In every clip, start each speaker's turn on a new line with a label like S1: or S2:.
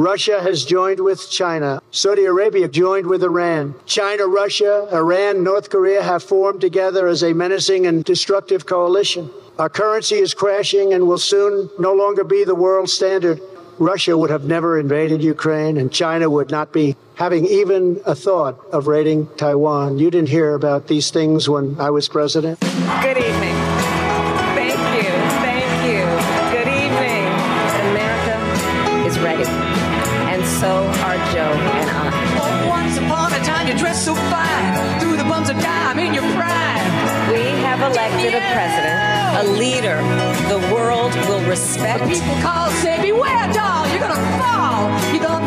S1: Russia has joined with China. Saudi Arabia joined with Iran. China, Russia, Iran, North Korea have formed together as a menacing and destructive coalition. Our currency is crashing and will soon no longer be the world standard. Russia would have never invaded Ukraine, and China would not be having even a thought of raiding Taiwan. You didn't hear about these things when I was president.
S2: Good evening.
S3: A
S2: president, a leader the world will respect.
S3: People call, say, beware, doll, you're gonna fall. You thought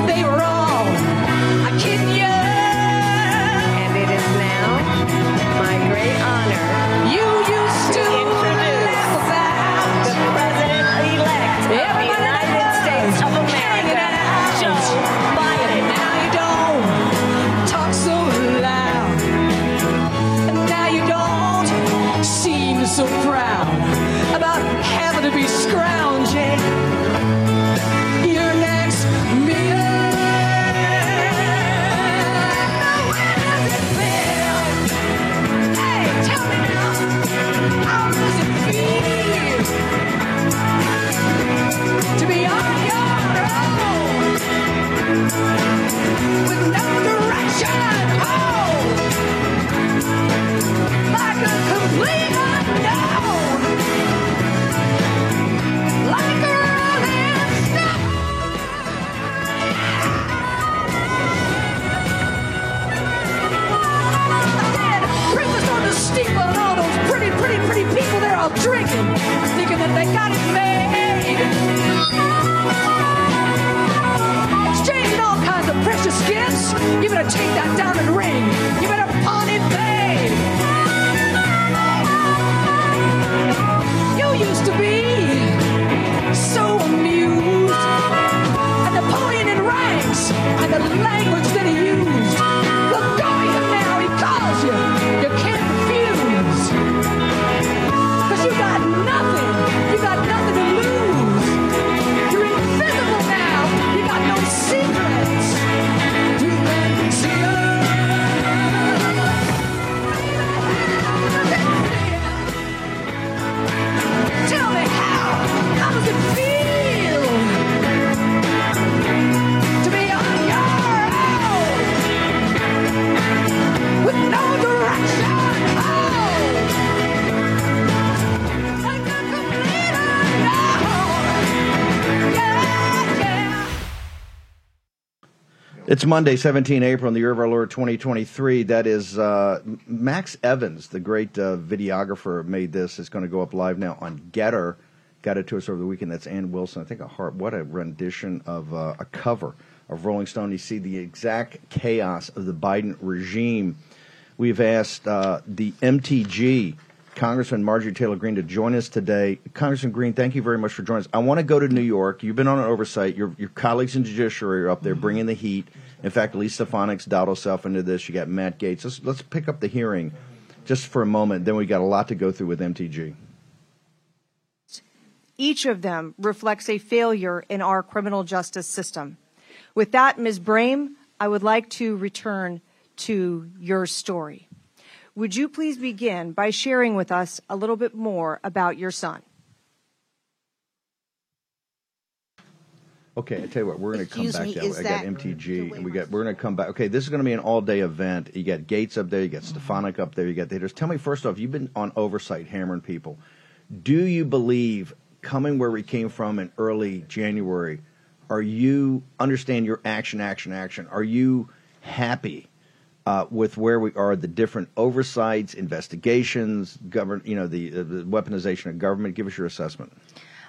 S4: It's Monday, 17 April, in the year of our Lord 2023. That is uh, Max Evans, the great uh, videographer, made this. It's going to go up live now on Gettr. Got it to us over the weekend. That's Ann Wilson. I think a heart. What a rendition of uh, a cover of Rolling Stone. You see the exact chaos of the Biden regime. We've asked uh, the MTG, Congressman Marjorie Taylor Greene, to join us today. Congressman Greene, thank you very much for joining us. I want to go to New York. You've been on an oversight. Your, your colleagues in judiciary are up there bringing the heat. In fact, Elise Stefanik's dialed herself into this. You got Matt Gaetz. Let's, let's pick up the hearing just for a moment. Then we got a lot to go through with MTG.
S5: Each of them reflects a failure in our criminal justice system. With that, Ms. Brame, I would like to return to your story. Would you please begin by sharing with us a little bit more about your son?
S4: Okay, I tell you what, we're going to come
S6: Excuse
S4: back
S6: me,
S4: that
S6: is
S4: way. I got
S6: that-
S4: MTG, and we got we're going to come back. Okay, this is going to be an all day event. You got Gaetz up there, you got Stefanik up there, you got the hitters. Tell me first off, you've been on oversight, hammering people. Do you believe, coming where we came from in early January, are you understand your action, action, action? Are you happy uh, with where we are, the different oversights, investigations, govern, you know, the, uh, the weaponization of government? Give us your assessment.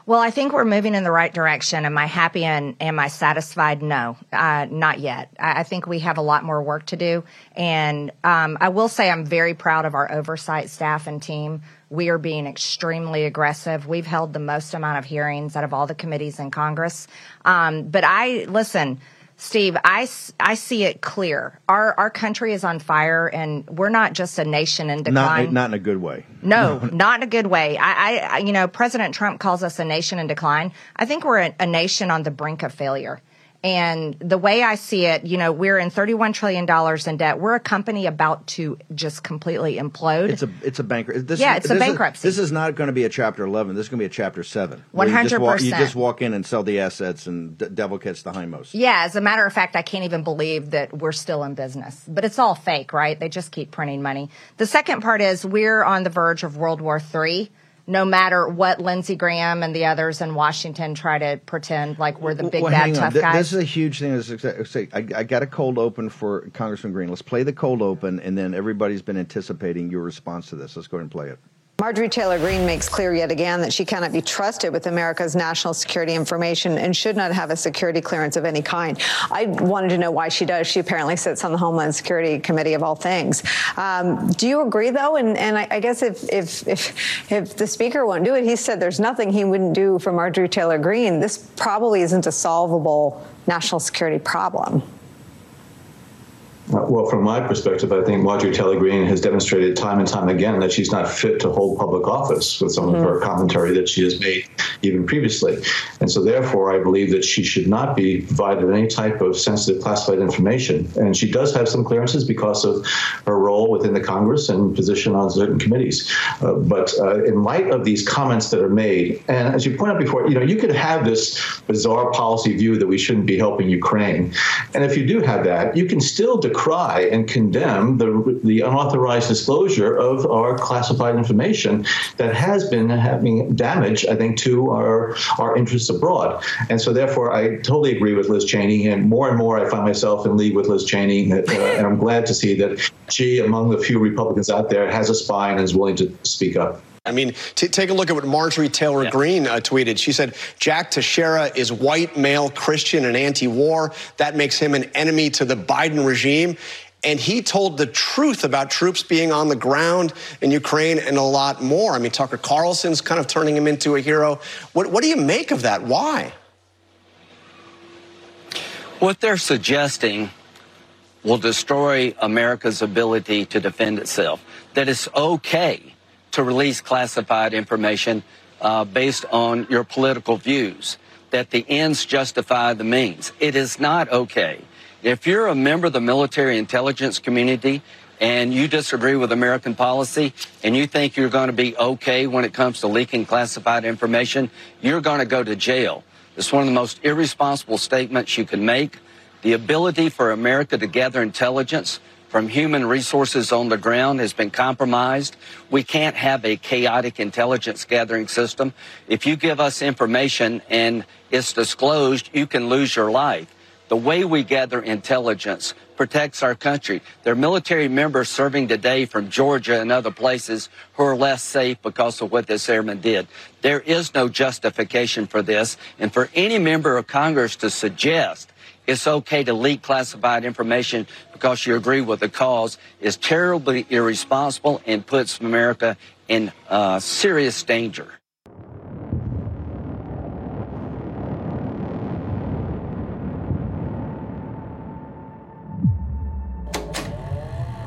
S6: Well, I think we're moving in the right direction. Am I happy and am I satisfied? No, uh, not yet. I, I, think we have a lot more work to do. And um, I will say I'm very proud of our oversight staff and team. We are being extremely aggressive. We've held the most amount of hearings out of all the committees in Congress. Um, but I, listen, Steve, I, I see it clear. Our our country is on fire, and we're not just a nation in decline.
S4: Not, not in a good way.
S6: No, not in a good way. I, I, you know, President Trump calls us a nation in decline. I think we're a, a nation on the brink of failure. And the way I see it, you know, we're in $31 trillion in debt. We're a company about to just completely implode.
S4: It's a, it's a bankruptcy.
S6: Yeah, it's a bankruptcy.
S4: Is, this is not going to be a chapter 11. This is going to be a chapter 7.
S6: 100%. You just, walk,
S4: you just walk in and sell the assets and the devil gets the hindmost.
S6: Yeah, as a matter of fact, I can't even believe that we're still in business. But it's all fake, right? They just keep printing money. The second part is we're on the verge of World War III no matter what Lindsey Graham and the others in Washington try to pretend like we're the big
S4: well,
S6: bad tough guys.
S4: This is a huge thing. I, I got a cold open for Congressman Greene. Let's play the cold open, and then everybody's been anticipating your response to this. Let's go ahead and play it.
S7: Marjorie Taylor Greene makes clear yet again that she cannot be trusted with America's national security information and should not have a security clearance of any kind. I wanted to know why she does. She apparently sits on the Homeland Security Committee of all things. Um, do you agree, though? And, and I, I, guess if, if, if, if the Speaker won't do it, he said there's nothing he wouldn't do for Marjorie Taylor Greene. This probably isn't a solvable national security problem.
S8: Well, from my perspective, I think Marjorie Taylor Greene has demonstrated time and time again that she's not fit to hold public office with some mm-hmm. of her commentary that she has made even previously. And so, therefore, I believe that she should not be provided any type of sensitive classified information. And she does have some clearances because of her role within the Congress and position on certain committees. Uh, but uh, in light of these comments that are made, and as you pointed out before, you know, you could have this bizarre policy view that we shouldn't be helping Ukraine. And if you do have that, you can still decry and condemn the, the unauthorized disclosure of our classified information that has been having damage, I think, to our, our interests abroad. And so, therefore, I totally agree with Liz Cheney. And more and more, I find myself in league with Liz Cheney. Uh, and I'm glad to see that she, among the few Republicans out there, has a spine and is willing to speak up.
S9: I mean, t- take a look at what Marjorie Taylor yeah. Greene uh, tweeted. She said, Jack Teixeira is white, male, Christian, and anti war. That makes him an enemy to the Biden regime. And he told the truth about troops being on the ground in Ukraine and a lot more. I mean, Tucker Carlson's kind of turning him into a hero. What, what do you make of that? Why?
S10: What they're suggesting will destroy America's ability to defend itself. That it's okay to release classified information uh, based on your political views, that the ends justify the means. It is not okay. If you're a member of the military intelligence community and you disagree with American policy and you think you're going to be okay when it comes to leaking classified information, you're going to go to jail. It's one of the most irresponsible statements you can make. The ability for America to gather intelligence from human resources on the ground has been compromised. We can't have a chaotic intelligence gathering system. If you give us information and it's disclosed, you can lose your life. The way we gather intelligence protects our country. There are military members serving today from Georgia and other places who are less safe because of what this airman did. There is no justification for this. And for any member of Congress to suggest it's okay to leak classified information because you agree with the cause is terribly irresponsible and puts America in uh, serious danger.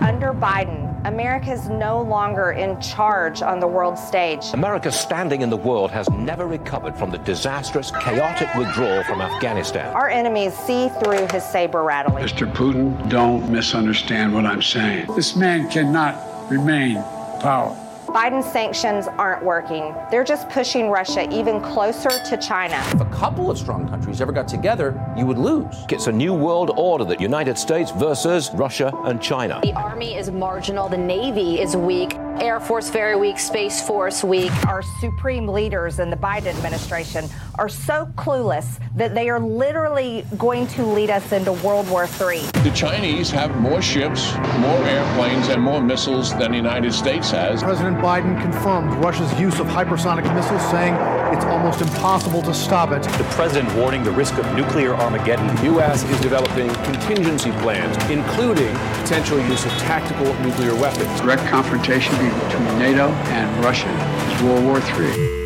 S6: Under Biden, America is no longer in charge on the world stage.
S11: America's standing in the world has never recovered from the disastrous, chaotic withdrawal from Afghanistan.
S6: Our enemies see through his saber rattling.
S12: Mr. Putin, don't misunderstand what I'm saying. This man cannot remain power.
S6: Biden's sanctions aren't working. They're just pushing Russia even closer to China.
S11: If a couple of strong countries ever got together, you would lose. It's a new world order that United States versus Russia and China.
S13: The army is marginal, the navy is weak.
S6: Air Force Very Week, Space Force Week. Our supreme leaders in the Biden administration are so clueless that they are literally going to lead us into World War III.
S13: The Chinese have more ships, more airplanes, and more missiles than the United States has.
S14: President Biden confirmed Russia's use of hypersonic missiles, saying it's almost impossible to stop it.
S15: The president warning the risk of nuclear Armageddon.
S16: The U.S. is developing contingency plans, including potential use of tactical nuclear weapons.
S12: Direct confrontation between NATO and Russia is World War III.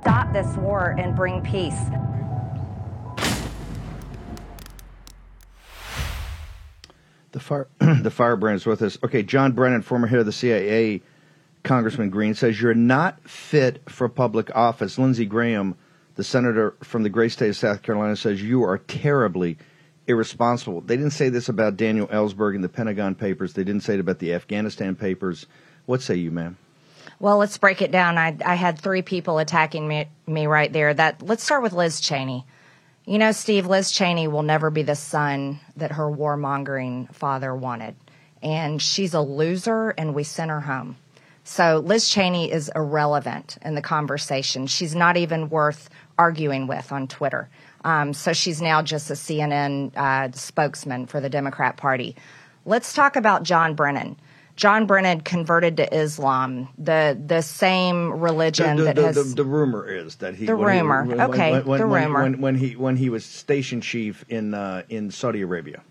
S6: Stop this war and bring peace.
S4: The fire, the firebrand is with us. Okay, John Brennan, former head of the CIA, Congressman Greene says you're not fit for public office. Lindsey Graham, the senator from the great state of South Carolina, says you are terribly irresponsible. They didn't say this about Daniel Ellsberg in the Pentagon Papers. They didn't say it about the Afghanistan Papers. What say you, ma'am?
S6: Well, let's break it down. I, I had three people attacking me, me right there. That let's start with Liz Cheney. You know, Steve, Liz Cheney will never be the son that her warmongering father wanted. And she's a loser, and we sent her home. So Liz Cheney is irrelevant in the conversation. She's not even worth arguing with on Twitter. Um, so she's now just a CNN uh, spokesman for the Democrat Party. Let's talk about John Brennan. John Brennan converted to Islam, the the same religion
S4: the, the,
S6: that
S4: the,
S6: has.
S4: the, the rumor is that he
S6: The
S4: he-
S6: rumor.
S4: when-
S6: Okay,
S4: when, when,
S6: the rumor.
S4: when, when he when he was station chief in uh, in Saudi Arabia.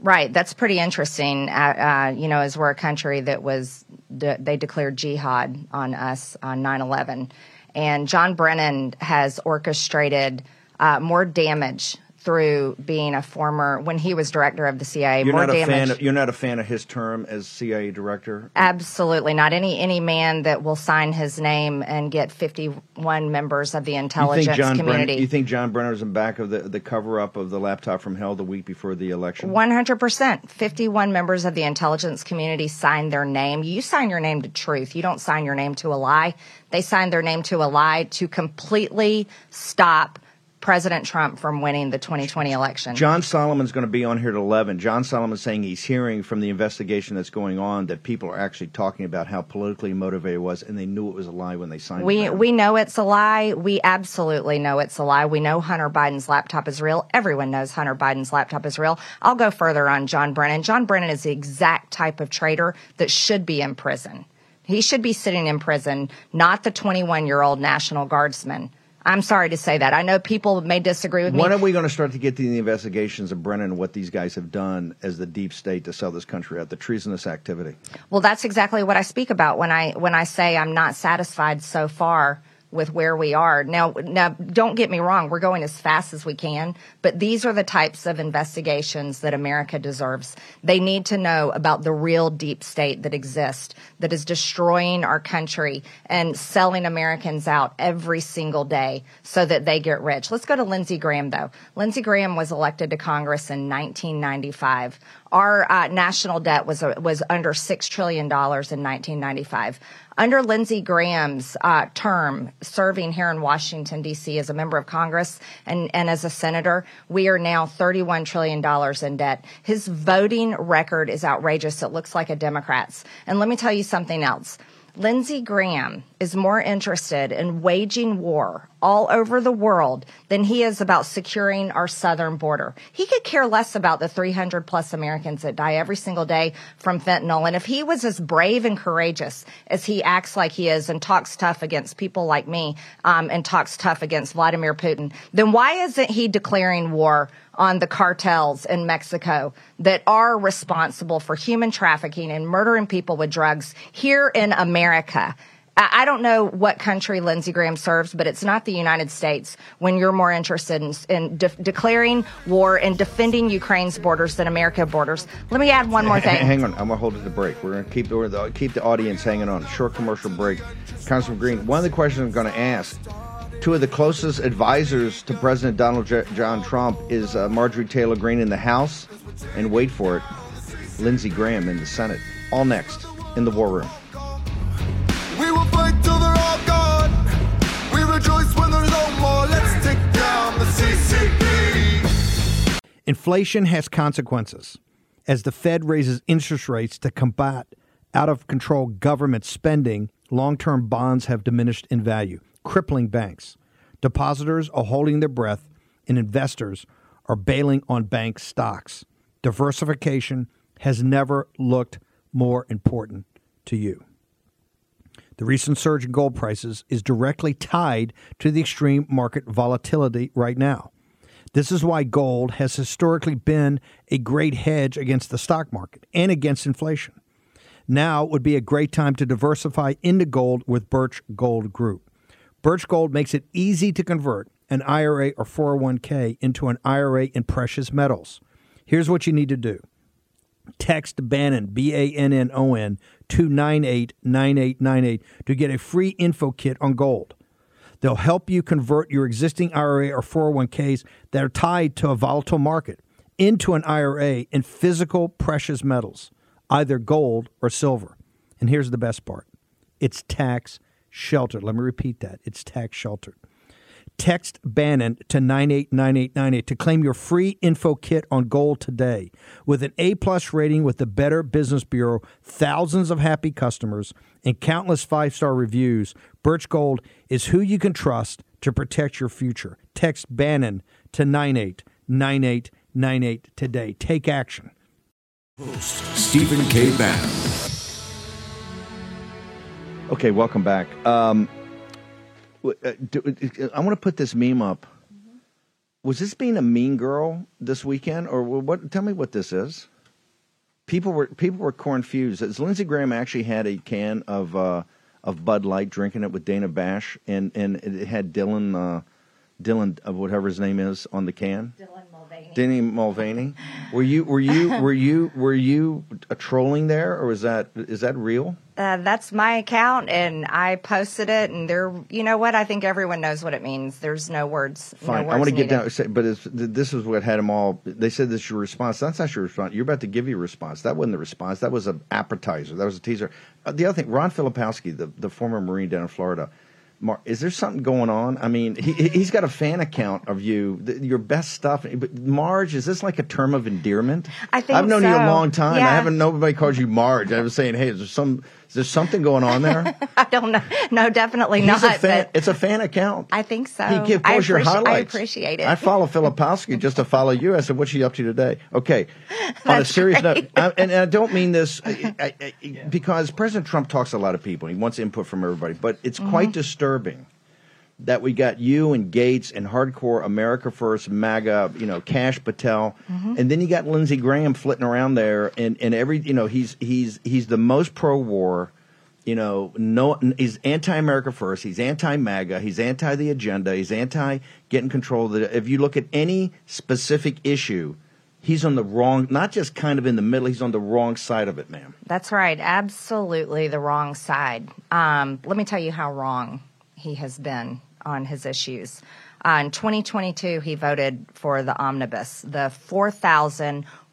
S6: Right, that's pretty interesting. Uh, uh, you know, as we're a country that was, de- they declared jihad on us on 9 11. And John Brennan has orchestrated uh, more damage through being a former, when he was director of the CIA,
S4: You're
S6: more
S4: not a
S6: damage.
S4: fan. Of, you're not a fan of his term as CIA director.
S6: Absolutely not. Any any man that will sign his name and get 51 members of the intelligence
S4: John
S6: community.
S4: Brennan? You think John Brennan is in back of the the cover up of the laptop from hell the week before the election?
S6: 100%. 51 members of the intelligence community signed their name. You sign your name to truth. You don't sign your name to a lie. They signed their name to a lie to completely stop President Trump from winning the 2020 election.
S4: John Solomon's going to be on here at 11. John Solomon's saying he's hearing from the investigation that's going on that people are actually talking about how politically motivated it was, and they knew it was a lie when they signed
S6: We
S4: it.
S6: we know it's a lie. We absolutely know it's a lie. We know Hunter Biden's laptop is real. Everyone knows Hunter Biden's laptop is real. I'll go further on John Brennan. John Brennan is the exact type of traitor that should be in prison. He should be sitting in prison, not the 21 year old National Guardsman. I'm sorry to say that. I know people may disagree with me.
S4: When are we going to start to get to the investigations of Brennan and what these guys have done as the deep state to sell this country out, the treasonous activity?
S6: Well, that's exactly what I speak about when I when I say I'm not satisfied so far with where we are. Now, now don't get me wrong, we're going as fast as we can, but these are the types of investigations that America deserves. They need to know about the real deep state that exists that is destroying our country and selling Americans out every single day so that they get rich. Let's go to Lindsey Graham though. Lindsey Graham was elected to Congress in 1995 our uh, national debt was uh, was under six trillion dollars in 1995. Under Lindsey Graham's uh, term, serving here in Washington D.C. as a member of Congress and and as a senator, we are now 31 trillion dollars in debt. His voting record is outrageous. It looks like a Democrat's. And let me tell you something else. Lindsey Graham is more interested in waging war all over the world than he is about securing our southern border. He could care less about the 300 plus Americans that die every single day from fentanyl. And if he was as brave and courageous as he acts like he is and talks tough against people like me um, and talks tough against Vladimir Putin, then why isn't he declaring war on the cartels in Mexico that are responsible for human trafficking and murdering people with drugs here in America. I don't know what country Lindsey Graham serves, but it's not the United States when you're more interested in, in de- declaring war and defending Ukraine's borders than America borders. Let me add one more thing.
S4: Hang on, I'm gonna hold it to break. We're gonna keep the, keep the audience hanging on. Short commercial break. Councilman Greene, one of the questions I'm going to ask. Two of the closest advisors to President Donald J- John Trump is uh, Marjorie Taylor Greene in the House, and wait for it, Lindsey Graham in the Senate. All next in the War Room.
S17: Inflation has consequences. As the Fed raises interest rates to combat out of control government spending, long term bonds have diminished in value, crippling banks. Depositors are holding their breath, and investors are bailing on bank stocks. Diversification has never looked more important to you. The recent surge in gold prices is directly tied to the extreme market volatility right now. This is why gold has historically been a great hedge against the stock market and against inflation. Now would be a great time to diversify into gold with Birch Gold Group. Birch Gold makes it easy to convert an IRA or 401k into an IRA in precious metals. Here's what you need to do Text Bannon, B A N N O N, to 989898 to get a free info kit on gold. They'll help you convert your existing IRA or 401ks that are tied to a volatile market into an IRA in physical precious metals, either gold or silver. And here's the best part it's tax sheltered. Let me repeat that it's tax sheltered. Text Bannon to 989898 to claim your free info kit on gold today. With an A plus rating with the Better Business Bureau, thousands of happy customers, and countless five star reviews, Birch Gold is who you can trust to protect your future. Text Bannon to 989898 today. Take action.
S18: Host Stephen K. Bannon.
S4: Okay, welcome back. Um, w- do, I want to put this meme up. Was this being a mean girl this weekend, or what? Tell me what this is. People were people were confused. As Lindsey Graham actually had a can of uh, of Bud Light, drinking it with Dana Bash, and and it had Dylan uh, Dylan of whatever his name is on the can. Dylan Mulvaney. Dylan Mulvaney. Were you were you were you were you a trolling there, or is that is that real?
S6: Uh, that's my account, and I posted it. And there, you know what? I think everyone knows what it means. There's no words.
S4: Fine.
S6: No
S4: I want to
S6: words
S4: get down, say- but it's, this is what had them all. They said this is your response. That's not your response. You're about to give you a response. That wasn't the response. That was an appetizer. That was a teaser. Uh, the other thing, Ron Filipkowski, the, the former Marine down in Florida. Mar- is there something going on? I mean, he, he- he's got a fan account of you, th- your best stuff. But Marge, is this like a term of endearment?
S6: I think
S4: I've known you a long time. I haven't nobody calls you Marge. I was saying, hey, is there some is there something going on there?
S6: I don't know. No, definitely
S4: He's
S6: not.
S4: a fan, it's a fan account.
S6: I think so.
S4: He gives
S6: I
S4: your
S6: appreci- I appreciate it.
S4: I follow Filipkowski just to follow you. I said, "What's she up to today?" Okay. On a serious
S6: great.
S4: note, I, and I don't mean this I, I, I, because President Trump talks to a lot of people. He wants input from everybody, but it's quite
S6: Mhm.
S4: disturbing that we got you and Gaetz and hardcore America First, MAGA, you know, Kash Patel,
S6: Mhm.
S4: and then you got Lindsey Graham flitting around there, and and every you know he's he's he's the most pro war. You know, no, he's anti-America first. He's anti-MAGA. He's anti the agenda. He's anti getting control of the. If you look at any specific issue, he's on the wrong. Not just kind of in the middle. He's on the wrong side of it, ma'am.
S6: That's right. Absolutely the wrong side. Um, let me tell you how wrong he has been on his issues. Uh, in 2022, he voted for the omnibus, the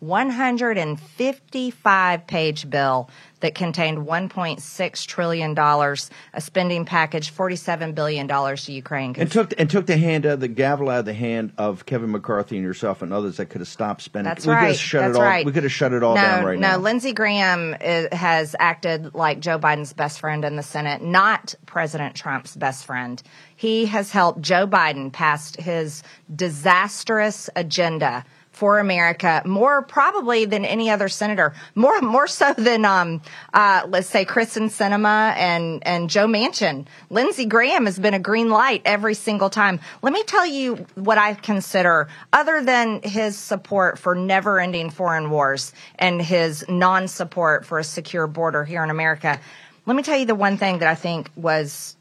S6: 4,155 page bill that contained $1.6 trillion, a spending package, $47 billion to Ukraine.
S4: And took and took the hand of the gavel out of the hand of Kevin McCarthy and yourself and others that could have stopped spending.
S6: That's
S4: we could
S6: right.
S4: have shut
S6: That's
S4: it all.
S6: right.
S4: We could have shut it all
S6: no,
S4: down right
S6: no,
S4: now.
S6: Lindsey Graham uh, has acted like Joe Biden's best friend in the Senate, not President Trump's best friend. He has helped Joe Biden pass his disastrous agenda for America more probably than any other senator, more more so than um, uh, let's say Kyrsten Sinema and and Joe Manchin. Lindsey Graham has been a green light every single time. Let me tell you what I consider, other than his support for never-ending foreign wars and his non-support for a secure border here in America. Let me tell you the one thing that I think was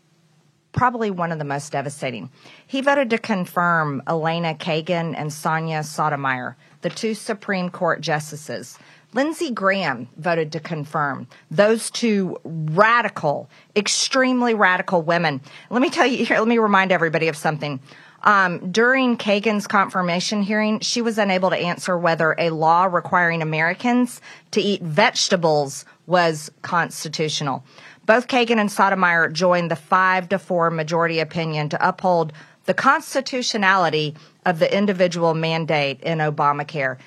S6: probably one of the most devastating. He voted to confirm Elena Kagan and Sonia Sotomayor, the two Supreme Court justices. Lindsey Graham voted to confirm those two radical, extremely radical women. Let me tell you here, let me remind everybody of something. Um, during Kagan's confirmation hearing, she was unable to answer whether a law requiring Americans to eat vegetables was constitutional. Both Kagan and Sotomayor joined the five to four majority opinion to uphold the constitutionality of the individual mandate in Obamacare.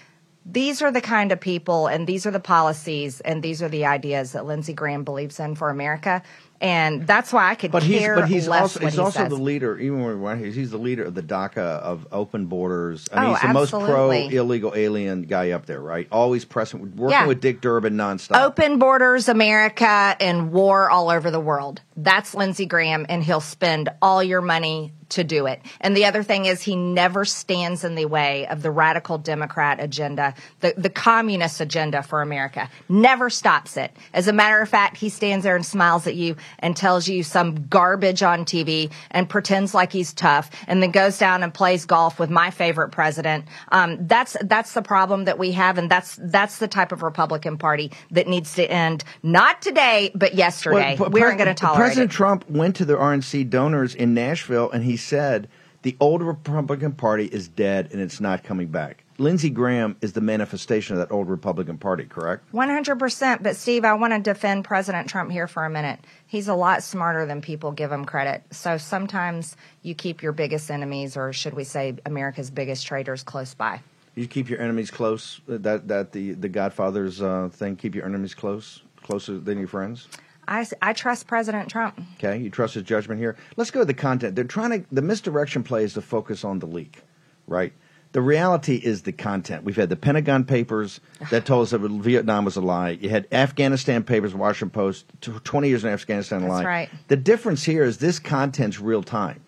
S6: These are the kind of people and these are the policies and these are the ideas that Lindsey Graham believes in for America. And that's why I could
S4: But he's
S6: care
S4: but he's
S6: less
S4: also he's
S6: he
S4: also
S6: says.
S4: the leader. Even when he's, he's the leader of the DACA of open borders. I mean,
S6: Oh,
S4: he's the most pro illegal alien guy up there, right? Always pressing, working
S6: Yeah.
S4: with Dick Durbin nonstop.
S6: Open borders, America, and war all over the world. That's Lindsey Graham, and he'll spend all your money to do it. And the other thing is, he never stands in the way of the radical Democrat agenda, the, the communist agenda for America. Never stops it. As a matter of fact, he stands there and smiles at you and tells you some garbage on TV and pretends like he's tough, and then goes down and plays golf with my favorite president. Um, that's that's the problem that we have, and that's that's the type of Republican Party that needs to end. Not today, but yesterday.
S4: Well,
S6: we aren't going to tolerate
S4: President
S6: it.
S4: Trump went to the RNC donors in Nashville and he said the old Republican Party is dead and it's not coming back. Lindsey Graham is the manifestation of that old Republican Party, correct?
S6: 100%. But, Steve, I want to defend President Trump here for a minute. He's a lot smarter than people give him credit. So sometimes you keep your biggest enemies, or should we say America's biggest traitors, close by.
S4: You keep your enemies close. That that the the Godfather's uh, thing. Keep your enemies close, closer than your friends.
S6: I, I trust President Trump.
S4: Okay, you trust his judgment here. Let's go to the content. They're trying to the misdirection play is to focus on the leak, right? The reality is the content. We've had the Pentagon Papers that told us that Vietnam was a lie. You had Afghanistan Papers, Washington Post, tw- twenty years in Afghanistan
S6: That's
S4: lie.
S6: right.
S4: The difference here is this content's real time.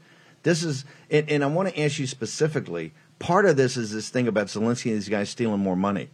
S4: This is, and, and I want to ask you specifically. Part of this is this thing about Zelensky and these guys stealing more money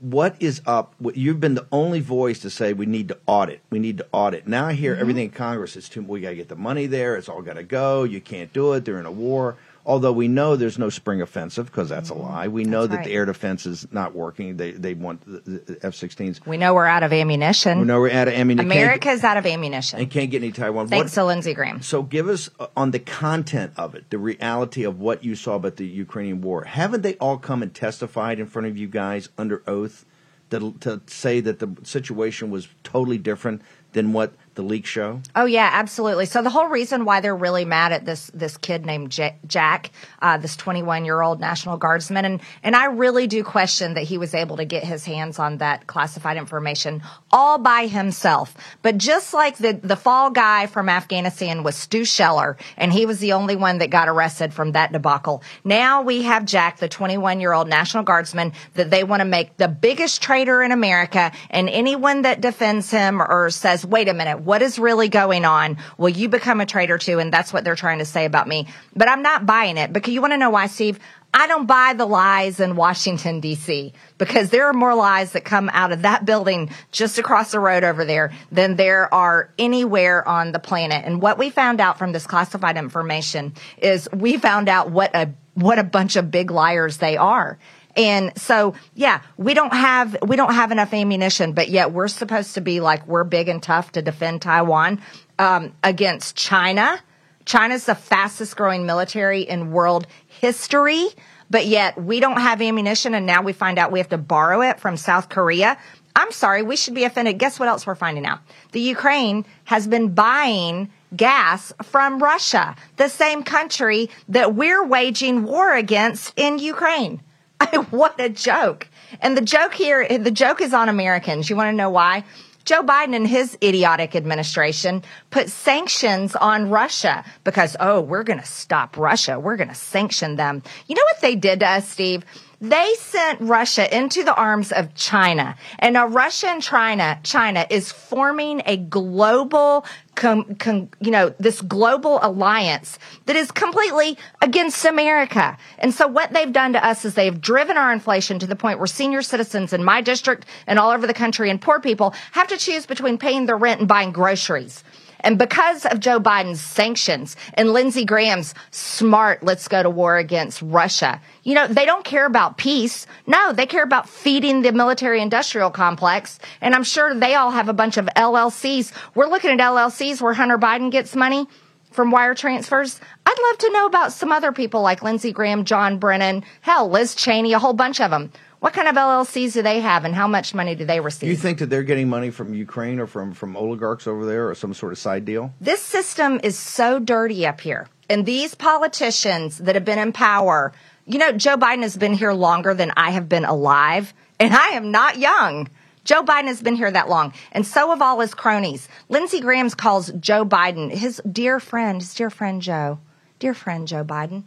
S4: what is up? You've been the only voice to say we need to audit. We need to audit. Now I hear
S6: Mm-hmm.
S4: everything in Congress is too. We got to get the money there. It's all got to go. You can't do it. They're in a war. Although we know there's no spring offensive because that's a lie. We know
S6: Mm-hmm. That's
S4: that
S6: right.
S4: the air defense is not working. They they want the, the F-16s.
S6: We know we're out of ammunition.
S4: We know we're out of ammunition.
S6: America's out of ammunition.
S4: and can't get any Taiwan.
S6: Thanks
S4: What-
S6: to Lindsey Graham.
S4: so give us uh, on the content of it, the reality of what you saw about the Ukrainian war. Haven't they all come and testified in front of you guys under oath to, to say that the situation was totally different than what the leak show?
S6: Oh yeah, absolutely. So the whole reason why they're really mad at this this kid named J- Jack, uh, this 21 year old National Guardsman, and and I really do question that he was able to get his hands on that classified information all by himself. But just like the the fall guy from Afghanistan was Stu Scheller, and he was the only one that got arrested from that debacle. Now we have Jack, the 21 year old National Guardsman, that they want to make the biggest traitor in America, and anyone that defends him or says, "Wait a minute, what is really going on?" Will you become a traitor too, and that's what they're trying to say about me. But I'm not buying it because you want to know why, Steve? I don't buy the lies in Washington, D.C., because there are more lies that come out of that building just across the road over there than there are anywhere on the planet. And what we found out from this classified information is we found out what a, what a bunch of big liars they are. And so, yeah, we don't have, we don't have enough ammunition, but yet we're supposed to be like, we're big and tough to defend Taiwan, um, against China. China's the fastest growing military in world history, but yet we don't have ammunition and now we find out we have to borrow it from South Korea. I'm sorry, we should be offended. Guess what else we're finding out? The Ukraine has been buying gas from Russia, the same country that we're waging war against in Ukraine. what a joke. And the joke here, the joke is on Americans. You want to know why? Joe Biden and his idiotic administration put sanctions on Russia because, oh, we're going to stop Russia. We're going to sanction them. You know what they did to us, Steve? They sent Russia into the arms of China. And now Russia and China, China is forming a global, com, com, you know, this global alliance that is completely against America. And so what they've done to us is they've driven our inflation to the point where senior citizens in my district and all over the country and poor people have to choose between paying their rent and buying groceries. And because of Joe Biden's sanctions and Lindsey Graham's smart, let's go to war against Russia, you know, they don't care about peace. No, they care about feeding the military industrial complex. And I'm sure they all have a bunch of LLCs. We're looking at LLCs where Hunter Biden gets money from wire transfers. I'd love to know about some other people like Lindsey Graham, John Brennan, hell, Liz Cheney, a whole bunch of them. What kind of LLCs do they have and how much money do they receive?
S4: Do you think that they're getting money from Ukraine or from, from oligarchs over there or some sort of side deal?
S6: This system is so dirty up here. And these politicians that have been in power, you know, Joe Biden has been here longer than I have been alive, and I am not young. Joe Biden has been here that long, and so have all his cronies. Lindsey Graham calls Joe Biden his dear friend, his dear friend Joe, dear friend Joe Biden.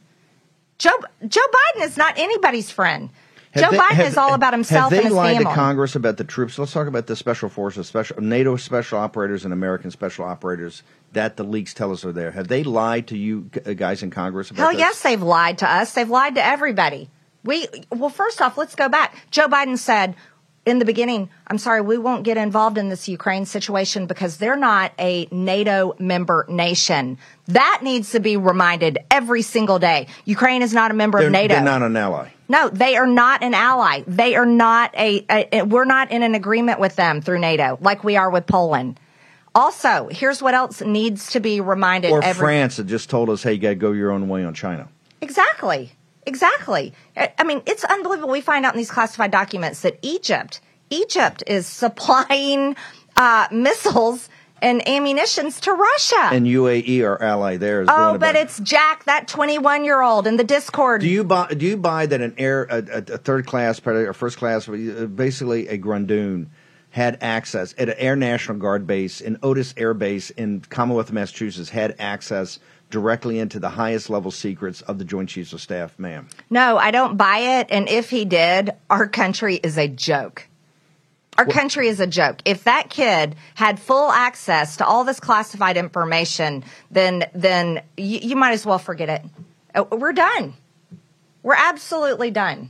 S6: Joe Joe Biden is not anybody's friend. Joe
S4: they-
S6: Biden
S4: have-
S6: is all about himself
S4: Have they lied
S6: family.
S4: to Congress about the troops? Let's talk about the special forces, special NATO special operators and American special operators that the leaks tell us are there. Have they lied to you uh, guys in Congress about
S6: Hell
S4: this?
S6: yes, they've lied to us. They've lied to everybody. We well, first off, let's go back. Joe Biden said in the beginning, "I'm sorry, we won't get involved in this Ukraine situation because they're not a NATO member nation." That needs to be reminded every single day. Ukraine is not a member
S4: They're,
S6: of NATO.
S4: they're not an ally.
S6: No, they are not an ally. They are not a, a, a- we're not in an agreement with them through NATO like we are with Poland. Also, here's what else needs to be reminded
S4: Or
S6: every
S4: France that just told us, "Hey, you got to go your own way on China."
S6: Exactly. Exactly. I I mean, it's unbelievable. We find out in these classified documents that Egypt, Egypt is supplying uh, missiles and ammunitions to Russia.
S4: And UAE, our ally there, is
S6: oh, but it's Jack, that 21 year old in the Discord.
S4: Do you buy? Do you buy that an air, a, a, a third class, predator, or first class, uh, basically a Grundoon, had access at an Air National Guard base in Otis Air Base in Commonwealth of Massachusetts, had access directly into the highest level secrets of the Joint Chiefs of Staff, ma'am.
S6: No, I don't buy it. And if he did, our country is a joke. Our country is a joke. If that kid had full access to all this classified information, then then you, you might as well forget it. Uh, We're done. We're absolutely done.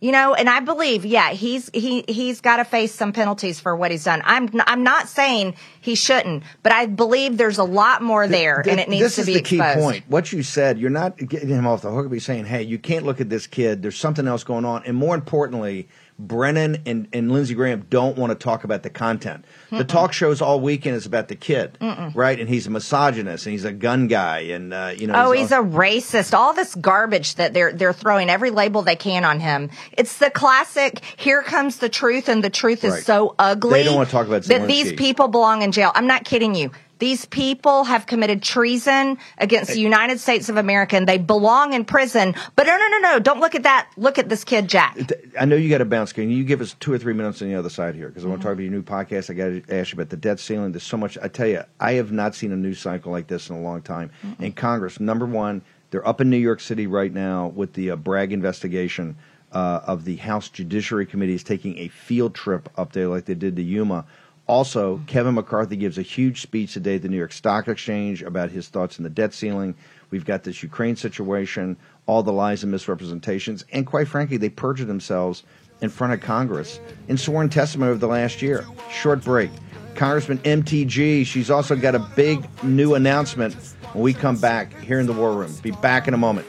S6: You know, and I believe, yeah, he's he he's got to face some penalties for what he's done. I'm I'm not saying he shouldn't, but I believe there's a lot more there, and it needs to be.
S4: this is the key
S6: exposed.
S4: point. What you said, you're not getting him off the hook. Be saying, "Hey, you can't look at this kid. There's something else going on." And more importantly, Brennan and, and Lindsey Graham don't want to talk about the content. The
S6: Mm-mm.
S4: talk shows all weekend is about the kid,
S6: Mm-mm.
S4: right? And he's a misogynist and he's a gun guy, and uh, you know.
S6: oh, he's a racist. All this garbage that they're they're throwing every label they can on him. It's the classic. Here comes the truth, and the truth is
S4: Right.
S6: so ugly.
S4: They don't want to talk about
S6: that these people belong in jail. I'm not kidding you. These people have committed treason against the United States of America, and they belong in prison. But no, no, no, no! Don't look at that. Look at this kid, Jack.
S4: I know you got to bounce. Can you give us two or three minutes on the other side here? Because I
S6: Mm-hmm.
S4: want to talk about your new podcast. I got to ask you about the debt ceiling. There's so much. I tell you, I have not seen a news cycle like this in a long time. In Congress, number one, they're up in New York City right now with the uh, Bragg investigation uh, of the House Judiciary Committee is taking a field trip up there like they did to Yuma. Also, Kevin McCarthy gives a huge speech today at the New York Stock Exchange about his thoughts on the debt ceiling. We've got this Ukraine situation, all the lies and misrepresentations, and quite frankly, they perjured themselves in front of Congress in sworn testimony over the last year. Short break. Congressman MTG, she's also got a big new announcement when we come back here in the War Room. Be back in a moment.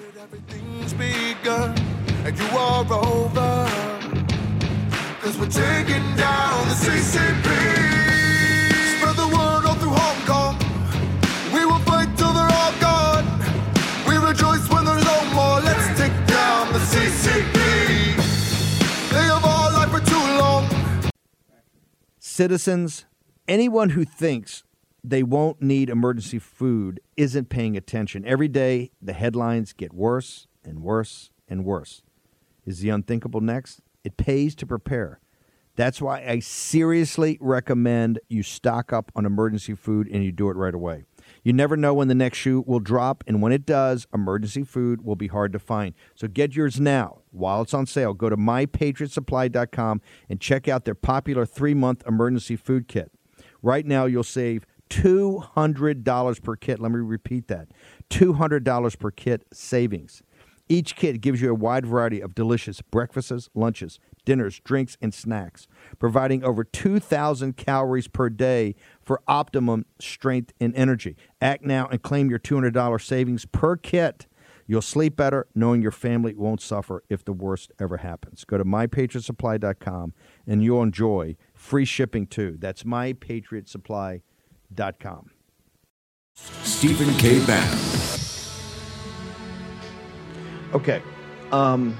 S19: Cause we're taking down the CCP.
S17: Citizens, anyone who thinks they won't need emergency food isn't paying attention. Every day, the headlines get worse and worse and worse. Is the unthinkable next? It pays to prepare. That's why I seriously recommend you stock up on emergency food and you do it right away. You never know when the next shoe will drop, and when it does, emergency food will be hard to find. So get yours now while it's on sale. Go to mypatriotsupply.com and check out their popular three month emergency food kit. Right now, you'll save $200 per kit. Let me repeat that $200 per kit savings. Each kit gives you a wide variety of delicious breakfasts, lunches, dinners, drinks, and snacks, providing over 2,000 calories per day for optimum strength and energy. Act now and claim your $200 savings per kit. You'll sleep better knowing your family won't suffer if the worst ever happens. Go to mypatriotsupply.com and you'll enjoy free shipping too. That's mypatriotsupply.com.
S18: Stephen K. Bannon.
S4: Okay. Um,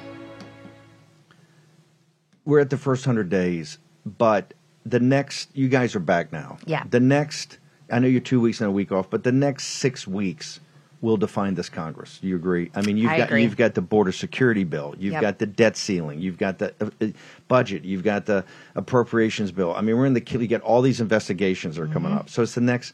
S4: we're at the first 100 days, but the next, you guys are back now.
S6: Yeah.
S4: The next, I know you're two weeks and a week off, but the next six weeks will define this Congress. Do you agree? I mean, you've
S6: I
S4: got
S6: agree.
S4: you've got the border security bill, you've
S6: Yep.
S4: got the debt ceiling, you've got the uh, uh, budget, you've got the appropriations bill. I mean, we're in the you get all these investigations that are coming
S6: Mm-hmm.
S4: up. So it's the next.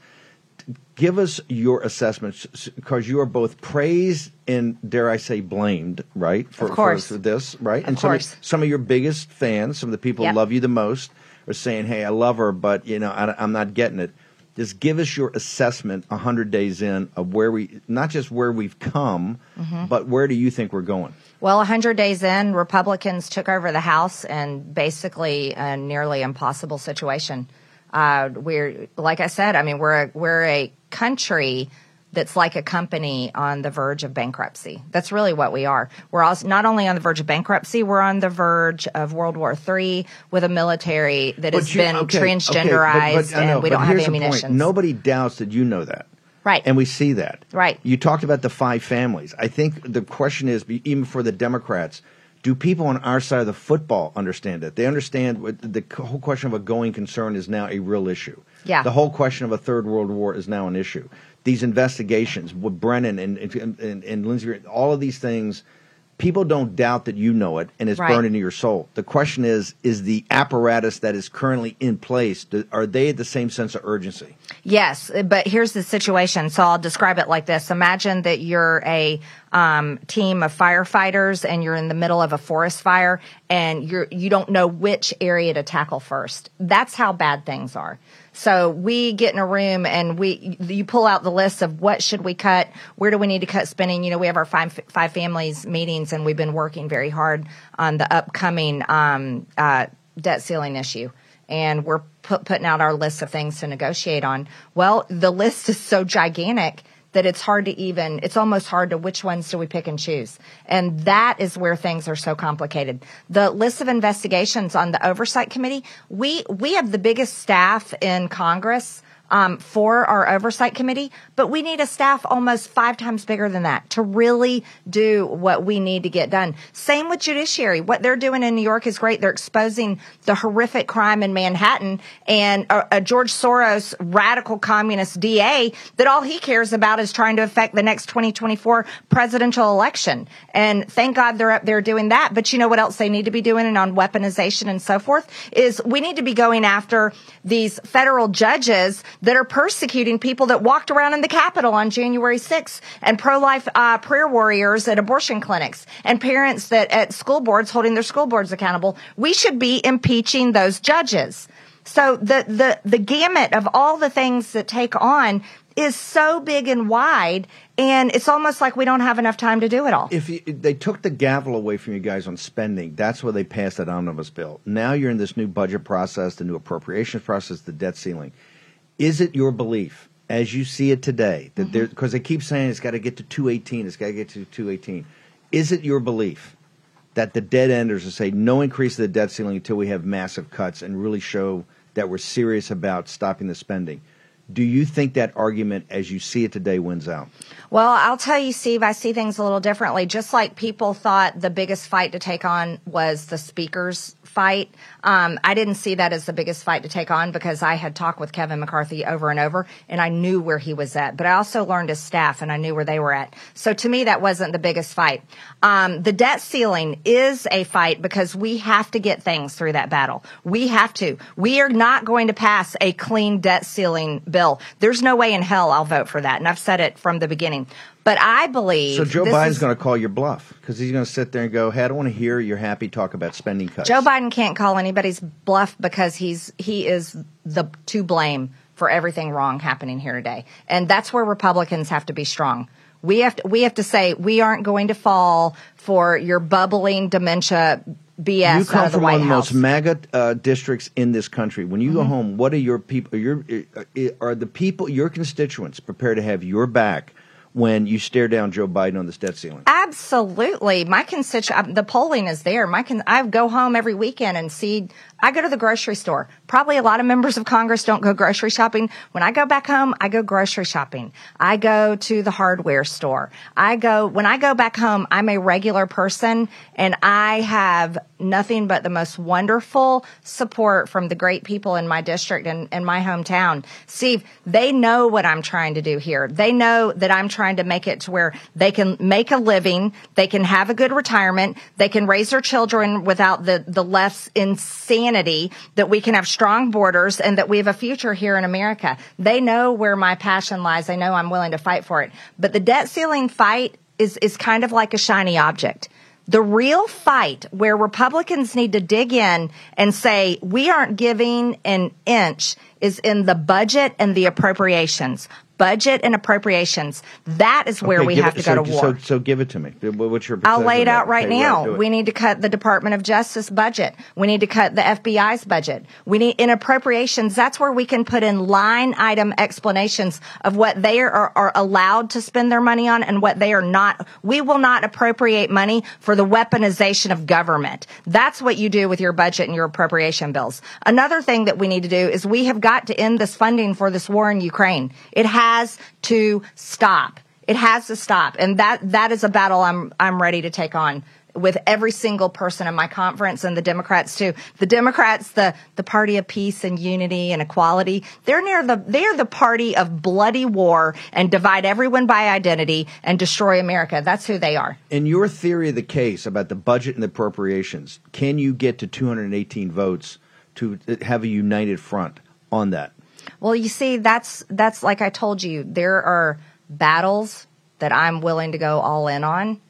S4: Give us your assessments because you are both praised and dare I say blamed, right? For,
S6: Of course.
S4: for, for this, right?
S6: Of
S4: and some
S6: course.
S4: some of your biggest fans, some of the people
S6: Yep.
S4: who love you the most, are saying, "Hey, I love her, but you know, I, I'm not getting it." Just give us your assessment, hundred days in, of where we, not just where we've come,
S6: Mhm.
S4: but where do you think we're going?
S6: Well, 100 days in, Republicans took over the House and basically a nearly impossible situation. Uh, we're, like I said, I mean, we're a, we're a country that's like a company on the verge of bankruptcy. That's really what we are. We're also not only on the verge of bankruptcy, we're on the verge of World War III with a military that has
S4: you-
S6: been
S4: okay, okay, but-
S6: transgenderized
S4: but I know,
S6: and we don't have ammunition.
S4: Nobody doubts that you know that.
S6: Right.
S4: And we see that.
S6: Right.
S4: You talked about the five families. I think the question is, even for the Democrats, do people on our side of the football understand it? They understand the whole question of a going concern is now a real issue.
S6: Yeah.
S4: The whole question of a third world war is now an issue. These investigations with Brennan and, and, and, and Lindsey, all of these things, people don't doubt that you know it and it's
S6: Right.
S4: burned into your soul. The question is, is the apparatus that is currently in place, do- are they at the same sense of urgency?
S6: Yes, but here's the situation. So I'll describe it like this. Imagine that you're a um, team of firefighters and you're in the middle of a forest fire and you're you don't know which area to tackle first. That's how bad things are. So we get in a room and we you pull out the list of what should we cut, where do we need to cut spending. You know, we have our five five families meetings and we've been working very hard on the upcoming um, uh, debt ceiling issue and we're put, putting out our list of things to negotiate on. Well, the list is so gigantic that it's hard to even, it's almost hard to which ones do we pick and choose. And that is where things are so complicated. The list of investigations on the oversight committee, we, we have the biggest staff in Congress. Um, for our oversight committee, but we need a staff almost five times bigger than that to really do what we need to get done. Same with judiciary. What they're doing in New York is great. They're exposing the horrific crime in Manhattan and a, a George Soros radical communist DA that all he cares about is trying to affect the next 2024 presidential election. And thank God they're up there doing that. But you know what else they need to be doing and on weaponization and so forth is we need to be going after these federal judges that are persecuting people that walked around in the Capitol on January 6th and pro-life uh, prayer warriors at abortion clinics and parents that at school boards holding their school boards accountable. We should be impeaching those judges. So the, the, the gamut of all the things that take on is so big and wide and it's almost like we don't have enough time to do it all.
S4: If you, they took the gavel away from you guys on spending, that's where they passed that omnibus bill. Now you're in this new budget process, the new appropriations process, the debt ceiling. Is it your belief, as you see it today, that mm-hmm. there because they keep saying it's got to get to 218, it's got to get to 218. Is it your belief that the dead enders will say no increase of the debt ceiling until we have massive cuts and really show that we're serious about stopping the spending? Do you think that argument, as you see it today, wins out?
S6: Well, I'll tell you, Steve, I see things a little differently. Just like people thought the biggest fight to take on was the speaker's fight, um, I didn't see that as the biggest fight to take on because I had talked with Kevin McCarthy over and over and I knew where he was at. But I also learned his staff and I knew where they were at. So to me, that wasn't the biggest fight. Um, the debt ceiling is a fight because we have to get things through that battle. We have to. We are not going to pass a clean debt ceiling. There's no way in hell I'll vote for that. And I've said it from the beginning. But I believe.
S4: So Joe Biden's going to call your bluff because he's going to sit there and go, "Hey, I don't want to hear you're happy talk about spending cuts."
S6: Joe Biden can't call anybody's bluff because he's he is the to blame for everything wrong happening here today, and that's where Republicans have to be strong. We have to, we have to say we aren't going to fall for your bubbling dementia BS
S4: you come
S6: out of the
S4: from
S6: White
S4: one of the most MAGA uh, districts in this country. When you go
S6: Mhm.
S4: home, what are your people? Your uh, are the people, your constituents, prepared to have your back when you stare down Joe Biden on this debt ceiling?
S6: Absolutely, my constituent. The polling is there. My con- I go home every weekend and see. I go to the grocery store. Probably a lot of members of Congress don't go grocery shopping. When I go back home, I go grocery shopping. I go to the hardware store. I go when I go back home. I'm a regular person, and I have nothing but the most wonderful support from the great people in my district and in my hometown. Steve, they know what I'm trying to do here. They know that I'm trying trying to make it to where they can make a living, they can have a good retirement, they can raise their children without the, the left's insanity, that we can have strong borders and that we have a future here in America. They know where my passion lies. They know I'm willing to fight for it. But the debt ceiling fight is, is kind of like a shiny object. The real fight where Republicans need to dig in and say, we aren't giving an inch is in the budget and the appropriations. Budget and appropriations. That is where
S4: Okay,
S6: we have
S4: it-
S6: to go
S4: so,
S6: to war.
S4: So, so give it to me. What's your?
S6: I'll lay it out right
S4: Okay,
S6: now.
S4: it.
S6: we need to cut the Department of Justice budget. We need to cut the FBI's budget. We need in appropriations. That's where we can put in line item explanations of what they are, are allowed to spend their money on and what they are not. We will not appropriate money for the weaponization of government. That's what you do with your budget and your appropriation bills. Another thing that we need to do is we have got to end this funding for this war in Ukraine. It has to stop. It has to stop. And that, that is a battle I'm, I'm ready to take on with every single person in my conference and the Democrats too. The Democrats, the, the party of peace and unity and equality, they're near the, they're the party of bloody war and divide everyone by identity and destroy America. That's who they are.
S4: In your theory of the case about the budget and the appropriations, can you get to 218 votes to have a united front on that?
S6: Well, you see, that's that's like I told you. There are battles that I'm willing to go all in on,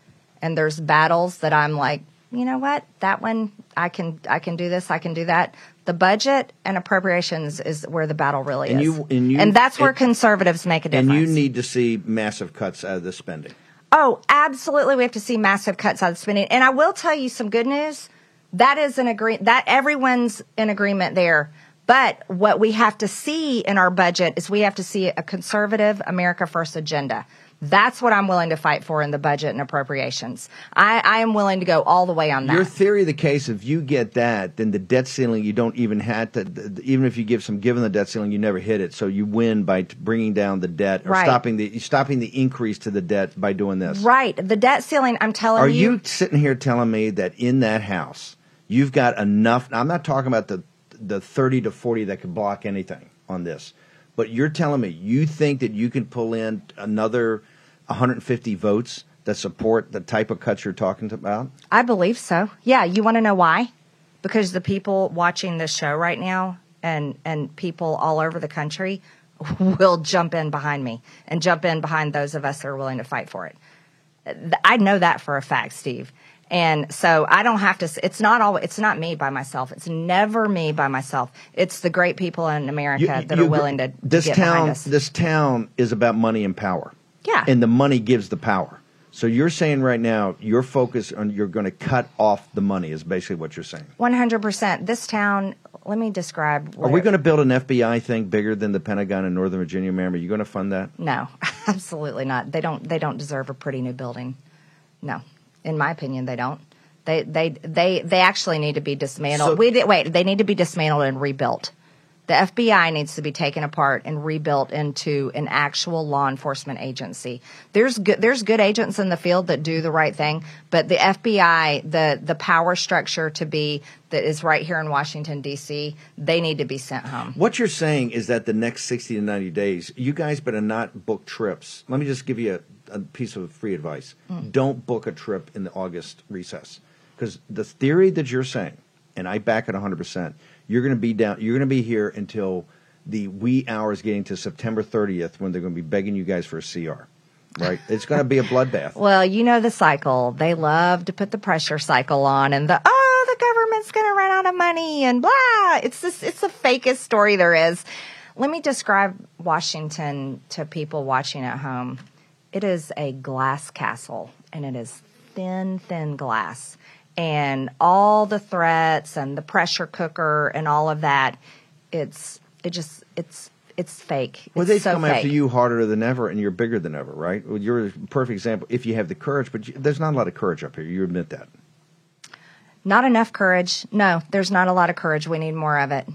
S6: and there's battles that I'm like, you know what, that one I can I can do this, I can do that. The budget and appropriations is where the battle really
S4: And
S6: is,
S4: you- and you-
S6: that's where
S4: and-
S6: conservatives make a difference.
S4: And you need to see massive cuts out of the spending.
S6: Oh, absolutely. We have to see massive cuts out of spending. And I will tell you some good news. That is an agree that everyone's in agreement there. But what we have to see in our budget is we have to see a conservative America First agenda. That's what I'm willing to fight for in the budget and appropriations. I, I am willing to go all the way on that.
S4: Your theory of the case, if you get that, then the debt ceiling you don't even have to. Even if you give some given the debt ceiling, you never hit it. So you win by bringing down the debt or
S6: Right.
S4: stopping the stopping the increase to the debt by doing this.
S6: right. The debt ceiling, I'm telling
S4: Are
S6: you.
S4: you sitting here telling me that in that house you've got enough? I'm not talking about the the 30 to 40 that could block anything on this, but you're telling me you think that you can pull in another 150 votes that support the type of cuts you're talking about?
S6: I believe so. Yeah, you want to know why? Because the people watching this show right now and and people all over the country will jump in behind me and jump in behind those of us that are willing to fight for it. I know that for a fact, Steve. And so I don't have to it's not all it's not me by myself. It's never me by myself. It's the great people in America
S4: You-
S6: that
S4: you
S6: are willing to,
S4: This
S6: get behind
S4: town,
S6: us.
S4: this town is about money and power.
S6: Yeah.
S4: and the money gives the power. So you're saying right now your focus on you're going to cut off the money is basically what you're saying.
S6: 100%. This town, let me describe
S4: Are we going to build an FBI thing bigger than the Pentagon in Northern Virginia, ma'am? Are you going to fund that?
S6: No, absolutely not. They don't. They don't deserve a pretty new building. No, in my opinion, they don't. They they they they actually need to be dismantled.
S4: So-
S6: we did, wait. They need to be dismantled and rebuilt. The FBI needs to be taken apart and rebuilt into an actual law enforcement agency. There's good there's good agents in the field that do the right thing, but the FBI, the the power structure to be that is right here in Washington D.C., they need to be sent home.
S4: What you're saying is that the next 60 to 90 days, you guys better not book trips. Let me just give you a, a piece of free advice.
S6: Mm.
S4: Don't book a trip in the August recess. Because the theory that you're saying, and I back it 100%, you're going to be down, you're going to be here until the wee hours getting to September 30th when they're going to be begging you guys for a CR. Right? It's going to be a bloodbath.
S6: Well, you know the cycle. They love to put the pressure cycle on and the oh, the government's going to run out of money and blah. It's this it's the fakest story there is. Let me describe Washington to people watching at home. It is a glass castle and it is thin thin glass. And all the threats and the pressure cooker and all of that it's it just it's it's fake.
S4: Well,
S6: it's
S4: they
S6: so
S4: come
S6: fake.
S4: after you harder than ever, and you're bigger than ever, right? Well, you're a perfect example if you have the courage, but you, there's not a lot of courage up here. You admit that.
S6: Not enough courage. No, there's not a lot of courage. We need more of it.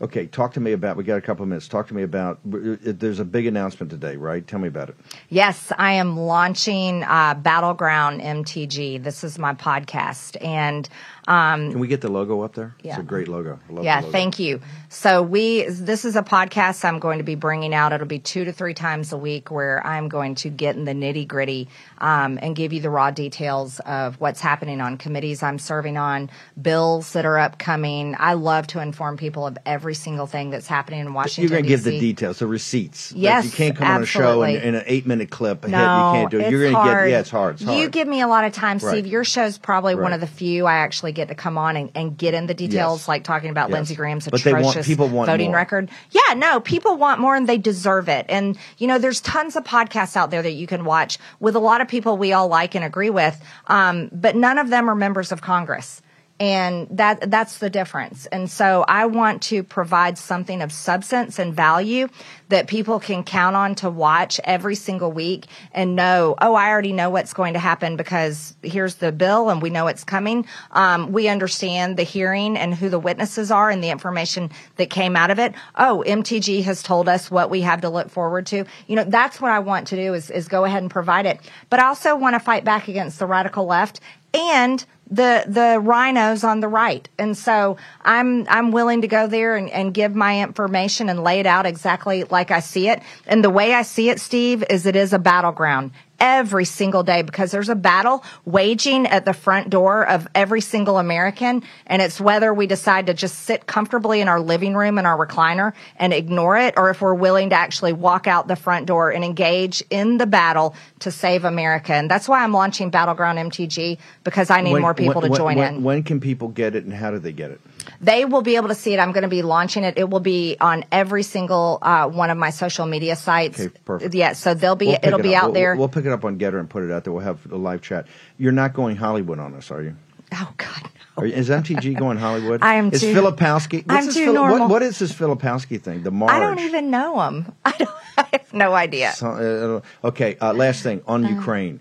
S4: Okay, talk to me about. We got a couple of minutes. Talk to me about. There's a big announcement today, right? Tell me about it.
S6: Yes, I am launching uh, Battleground MTG. This is my podcast, and um,
S4: Can we get the logo up there? It's a great logo. I love
S6: yeah,
S4: logo.
S6: thank you. So we this is a podcast I'm going to be bringing out. It'll be two to three times a week where I'm going to get in the nitty gritty um, and give you the raw details of what's happening on committees I'm serving on, bills that are upcoming. I love to inform people of every single thing that's happening in Washington.
S4: You're going to give the details, the receipts. Like,
S6: Yes,
S4: you can't come on a show in, in an eight minute clip. and hit-
S6: No,
S4: you can't do it. You're gonna get. Yeah, it's hard. It's hard.
S6: You give me a lot of time, Steve.
S4: Right.
S6: Your show's probably one of the few I actually get to come on and, and get in the details,
S4: Yes.
S6: like talking about
S4: Yes.
S6: Lindsey Graham's
S4: But want-
S6: atrocious
S4: people want
S6: voting
S4: more.
S6: record. Yeah, no, people want more and they deserve it. And you know, there's tons of podcasts out there that you can watch with a lot of people we all like and agree with, um, but none of them are members of Congress and that that's the difference. And so i want to provide something of substance and value that people can count on to watch every single week and know oh i already know what's going to happen because here's the bill and we know it's coming. Um, we understand the hearing and who the witnesses are and the information that came out of it. Oh mtg has told us what we have to look forward to. You know that's what i want to do is, is go ahead and provide it. But i also want to fight back against the radical left and the the RINOs on the right. And so I'm I'm willing to go there and, and give my information and lay it out exactly like I see it. And the way I see it, Steve, is it is a battleground every single day because there's a battle waging at the front door of every single American. And it's whether we decide to just sit comfortably in our living room in our recliner and ignore it, or if we're willing to actually walk out the front door and engage in the battle to save America. And that's why I'm launching Battleground MTG because I need
S4: When-
S6: more people
S4: when-
S6: to join
S4: when,
S6: in.
S4: When can people get it, and how do they get it?
S6: They will be able to see it. I'm going to be launching it. It will be on every single uh, one of my social media sites.
S4: Okay, perfect.
S6: Yeah, so they'll be.
S4: We'll
S6: it'll
S4: it
S6: be
S4: up.
S6: out
S4: We'll-
S6: there.
S4: We'll pick it up on Gettr and put it out there. We'll have a live chat. You're not going Hollywood on us, are you?
S6: Oh God.
S4: Are is MTG going Hollywood?
S6: I am
S4: Is
S6: too-
S4: Filipkowski?
S6: I'm too
S4: Phil- what-
S6: normal.
S4: what is this Filipkowski thing? The Marge.
S6: I don't even know him. I don't. I have no idea.
S4: So, uh, okay, uh, last thing on
S6: Uh-huh.
S4: Ukraine.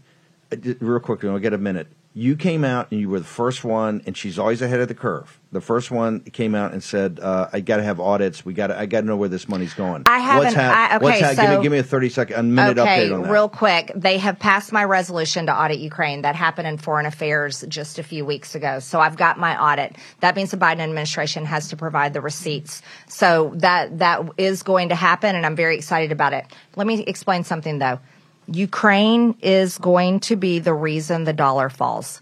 S4: Uh, Real quickly, I'll get a minute. You came out and you were the first one, and she's always ahead of the curve. The first one came out and said, uh, "I got to have audits. We got. I got to know where this money's going."
S6: I haven't-
S4: What's hap-
S6: I- okay,
S4: what's hap- give me
S6: so-
S4: give me a thirty second, a minute
S6: okay,
S4: update on that.
S6: real quick. They have passed my resolution to audit Ukraine. That happened in Foreign Affairs just a few weeks ago. So I've got my audit. That means the Biden administration has to provide the receipts. So that that is going to happen, and I'm very excited about it. Let me explain something though. Ukraine is going to be the reason the dollar falls.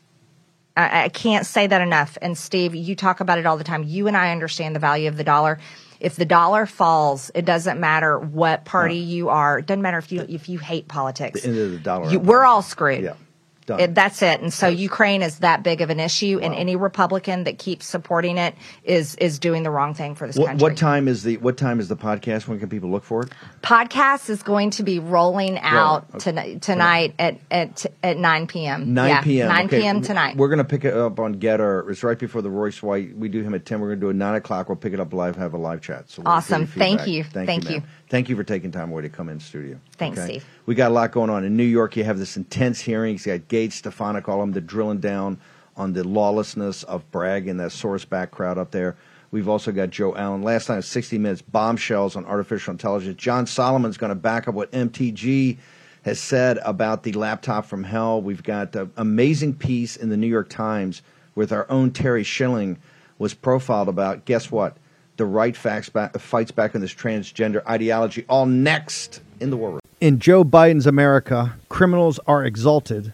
S6: I, I can't say that enough. And Steve, you talk about it all the time. You and I understand the value of the dollar. If the dollar falls, it doesn't matter what party you are. It doesn't matter if you if you hate politics.
S4: the end of the dollar.
S6: You, we're all screwed.
S4: Yeah, done.
S6: It, that's it. And so Ukraine is that big of an issue, and any Republican that keeps supporting it is is doing the wrong thing for this
S4: what,
S6: country.
S4: what time is the what time is the podcast? When can people look for it?
S6: Podcast is going to be rolling out
S4: okay.
S6: tonight, at, at at 9 p.m.
S4: 9
S6: Yeah,
S4: p.m.
S6: 9
S4: Okay,
S6: p.m. tonight.
S4: We're going to pick it up on Gettr. It's right before the Royce White. We do him at 10. We're going to do it 9 o'clock. We'll pick it up live, have a live chat. So we'll
S6: Awesome. Thank you.
S4: Thank,
S6: Thank
S4: you. Thank you for taking time away to come in studio.
S6: Thanks, Steve.
S4: We got a lot going on. In New York, you have this intense hearing. You got Gaetz, Stefanik, all of them. Drilling down on the lawlessness of Bragg and that Soros back crowd up there. We've also got Joe Allen. Last night, 60 Minutes, bombshells on artificial intelligence. John Solomon's going to back up what MTG has said about the laptop from hell. We've got an amazing piece in the New York Times with our own Terry Schilling was profiled about, guess what? The right facts fights back on this transgender ideology. All next in the war room.
S17: In Joe Biden's America, criminals are exalted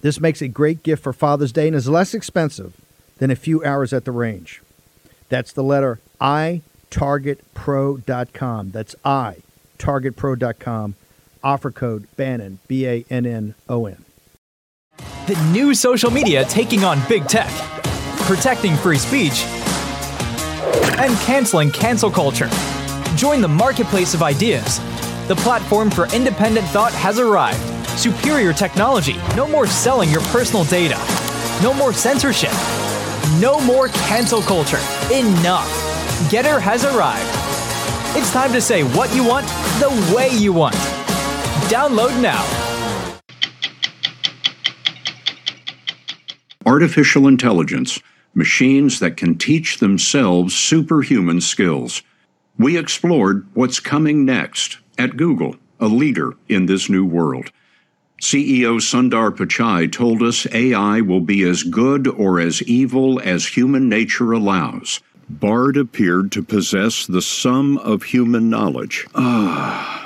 S17: This makes a great gift for Father's Day and is less expensive than a few hours at the range. That's the letter I targetpro.com. That's I targetpro.com. Offer code Bannon, B A N N O N.
S20: The new social media taking on big tech, protecting free speech, and canceling cancel culture. Join the marketplace of ideas. The platform for independent thought has arrived. Superior technology. No more selling your personal data. No more censorship. No more cancel culture. Enough. Gettr has arrived. It's time to say what you want the way you want. Download now.
S18: Artificial intelligence, machines that can teach themselves superhuman skills. We explored what's coming next at Google, a leader in this new world. CEO Sundar Pichai told us AI will be as good or as evil as human nature allows. Bard appeared to possess the sum of human knowledge.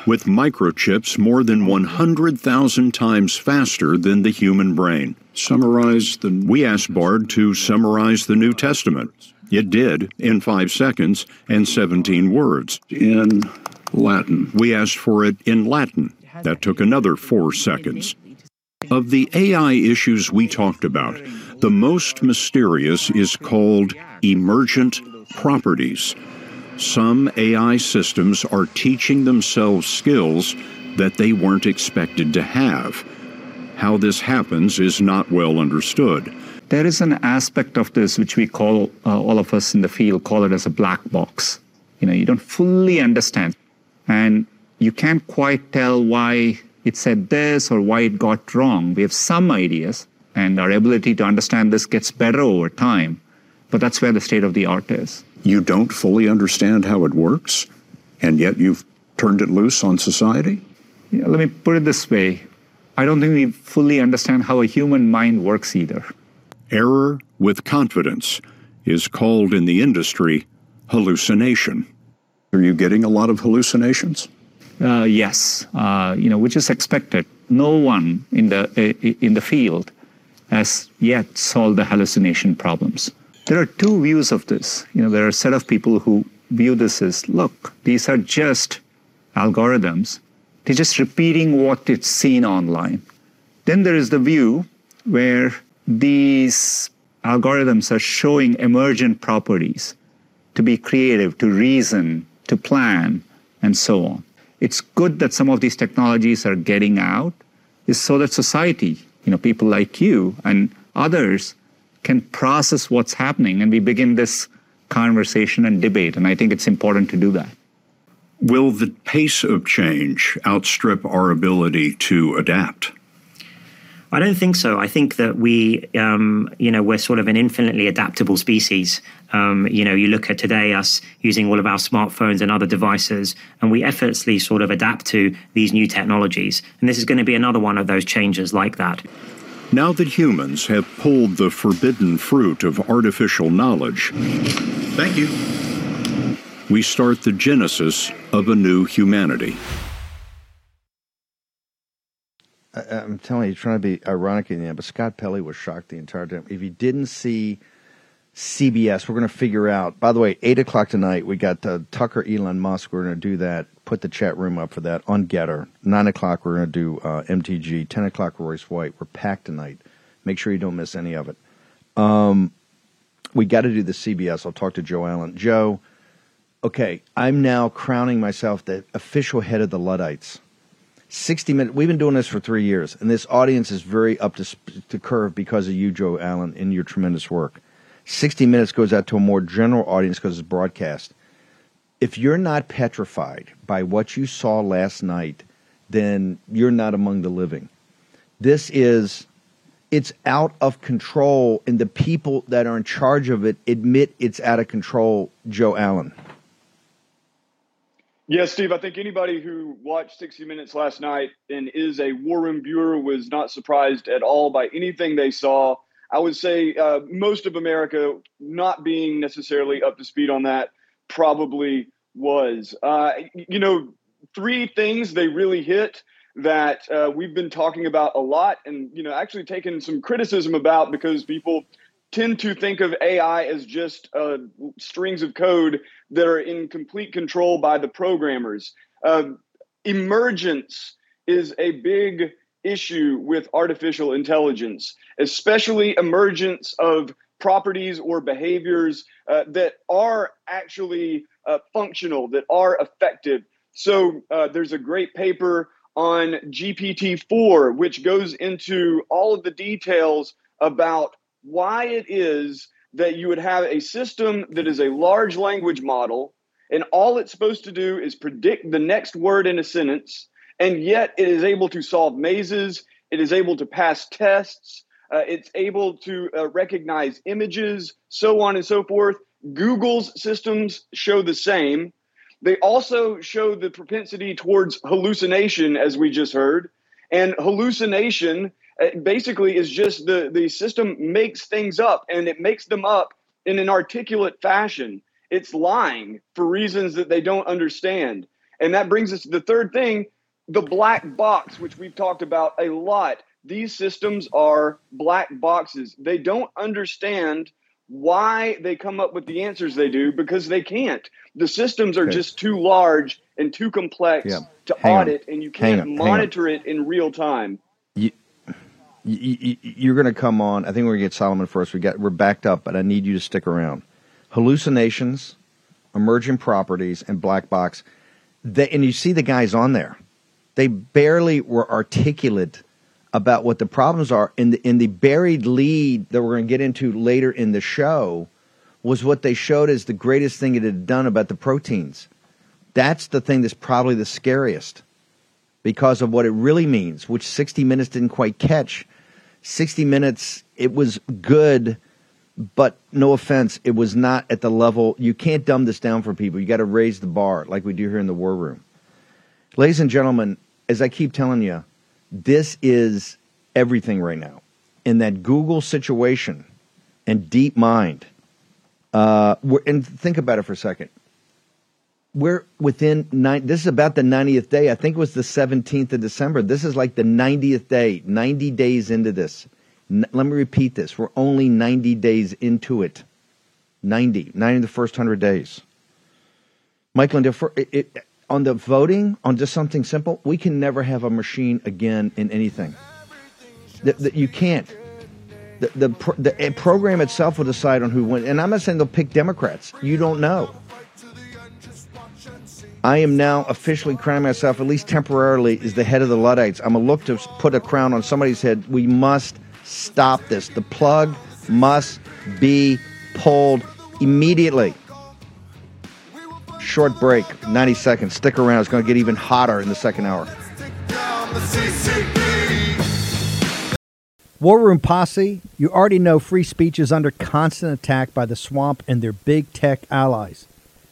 S18: with microchips more than 100,000 times faster than the human brain. Summarize the. We asked Bard to summarize the New Testament. It did in five seconds and 17 words. In Latin. We asked for it in Latin. That took another four seconds. Of the AI issues we talked about, the most mysterious is called emergent properties. Some AI systems are teaching themselves skills that they weren't expected to have. How this happens is not well understood.
S21: There is an aspect of this which we call, uh, all of us in the field call it as a black box. You know, you don't fully understand. And you can't quite tell why it said this or why it got wrong. We have some ideas, and our ability to understand this gets better over time. But that's where the state of the art is.
S18: You don't fully understand how it works, and yet you've turned it loose on society?
S21: Yeah, let me put it this way I don't think we fully understand how a human mind works either.
S18: Error with confidence is called in the industry hallucination. Are you getting a lot of hallucinations?
S21: Uh, yes, uh, you know, which is expected. No one in the uh, in the field has yet solved the hallucination problems. There are two views of this. You know, there are a set of people who view this as, look, these are just algorithms. They're just repeating what it's seen online. Then there is the view where these algorithms are showing emergent properties to be creative, to reason, to plan, and so on. It's good that some of these technologies are getting out, is so that society, you know, people like you and others can process what's happening and we begin this conversation and debate. And I think it's important to do that.
S18: Will the pace of change outstrip our ability to adapt?
S22: I don't think so. I think that we, um, you know, we're sort of an infinitely adaptable species. Um, you know, you look at today us using all of our smartphones and other devices, and we effortlessly sort of adapt to these new technologies. And this is going to be another one of those changes like that.
S18: Now that humans have pulled the forbidden fruit of artificial knowledge, thank you. We start the genesis of a new humanity.
S4: I, I'm telling you, trying to be ironic in the end, but Scott Pelley was shocked the entire time. If you didn't see CBS, we're going to figure out. By the way, eight o'clock tonight, we got uh, Tucker Elon Musk. We're going to do that. Put the chat room up for that on Gettr. Nine o'clock, we're going to do uh, MTG. Ten o'clock, Royce White. We're packed tonight. Make sure you don't miss any of it. Um, we got to do the CBS. I'll talk to Joe Allen. Joe, okay, I'm now crowning myself the official head of the Luddites. 60 minutes. We've been doing this for three years, and this audience is very up to, to curve because of you, Joe Allen, in your tremendous work. 60 minutes goes out to a more general audience because it's broadcast. If you're not petrified by what you saw last night, then you're not among the living. This is, it's out of control, and the people that are in charge of it admit it's out of control, Joe Allen.
S23: Yeah, Steve, I think anybody who watched 60 Minutes last night and is a war room viewer was not surprised at all by anything they saw. I would say uh, most of America not being necessarily up to speed on that probably was. Uh, you know, three things they really hit that uh, we've been talking about a lot and you know actually taken some criticism about because people tend to think of AI as just uh, strings of code that are in complete control by the programmers. Uh, emergence is a big issue with artificial intelligence, especially emergence of properties or behaviors uh, that are actually uh, functional, that are effective. So uh, there's a great paper on GPT-4, which goes into all of the details about why it is that you would have a system that is a large language model and all it's supposed to do is predict the next word in a sentence and yet it is able to solve mazes it is able to pass tests uh, it's able to uh, recognize images so on and so forth. Google's systems show the same. They also show the propensity towards hallucination as we just heard and hallucination basically is just the the system makes things up and it makes them up in an articulate fashion it's lying for reasons that they don't understand and that brings us to the third thing the black box which we've talked about a lot these systems are black boxes they don't understand why they come up with the answers they do because they can't the systems are
S4: Okay.
S23: just too large and too complex
S4: Yeah.
S23: to
S4: Hang on.
S23: audit and you can't
S4: on. On.
S23: monitor it in real time
S4: you're going to come on. I think we're going to get Solomon first. We got we're backed up, but I need you to stick around. Hallucinations, emergent properties, and black box. They, and you see the guys on there. They barely were articulate about what the problems are. In the in the buried lead that we're going to get into later in the show was what they showed as the greatest thing it had done about the proteins. That's the thing that's probably the scariest because of what it really means, which 60 Minutes didn't quite catch. 60 Minutes, it was good, but no offense, it was not at the level. You can't dumb this down for people. You got to raise the bar like we do here in the War Room. Ladies and gentlemen, as I keep telling you, this is everything right now. In that Google situation and DeepMind, uh, and think about it for a second we're within nine. This is about the 90th day. I think it was the 17th of December. This is like the 90th day, 90 days into this. N- let me repeat this. We're only 90 days into it. 90, 90 of the first 100 days. Michael, and we're- it, it, on the voting, on just something simple, we can never have a machine again in anything. That you can't. The, the, the uh, program itself will decide on who wins. And I'm not saying they'll pick Democrats. You don't know. I am now officially crowning myself, at least temporarily, as the head of the Luddites. I'm to look to put a crown on somebody's head. We must stop this. The plug must be pulled immediately. Short break, 90 seconds. Stick around. It's going to get even hotter in the second hour.
S17: War Room Posse, you already know free speech is under constant attack by the swamp and their big tech allies.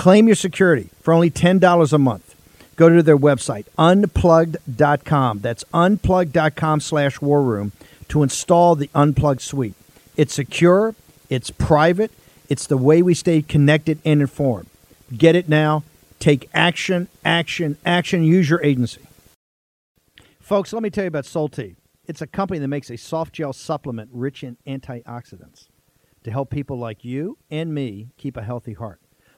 S17: Claim your security for only $10 a month. Go to their website, unplugged.com. That's unplugged.com slash war room to install the Unplugged suite. It's secure, it's private, it's the way we stay connected and informed. Get it now. Take action, action, action. Use your agency. Folks, let me tell you about Solti. It's a company that makes a soft gel supplement rich in antioxidants to help people like you and me keep a healthy heart.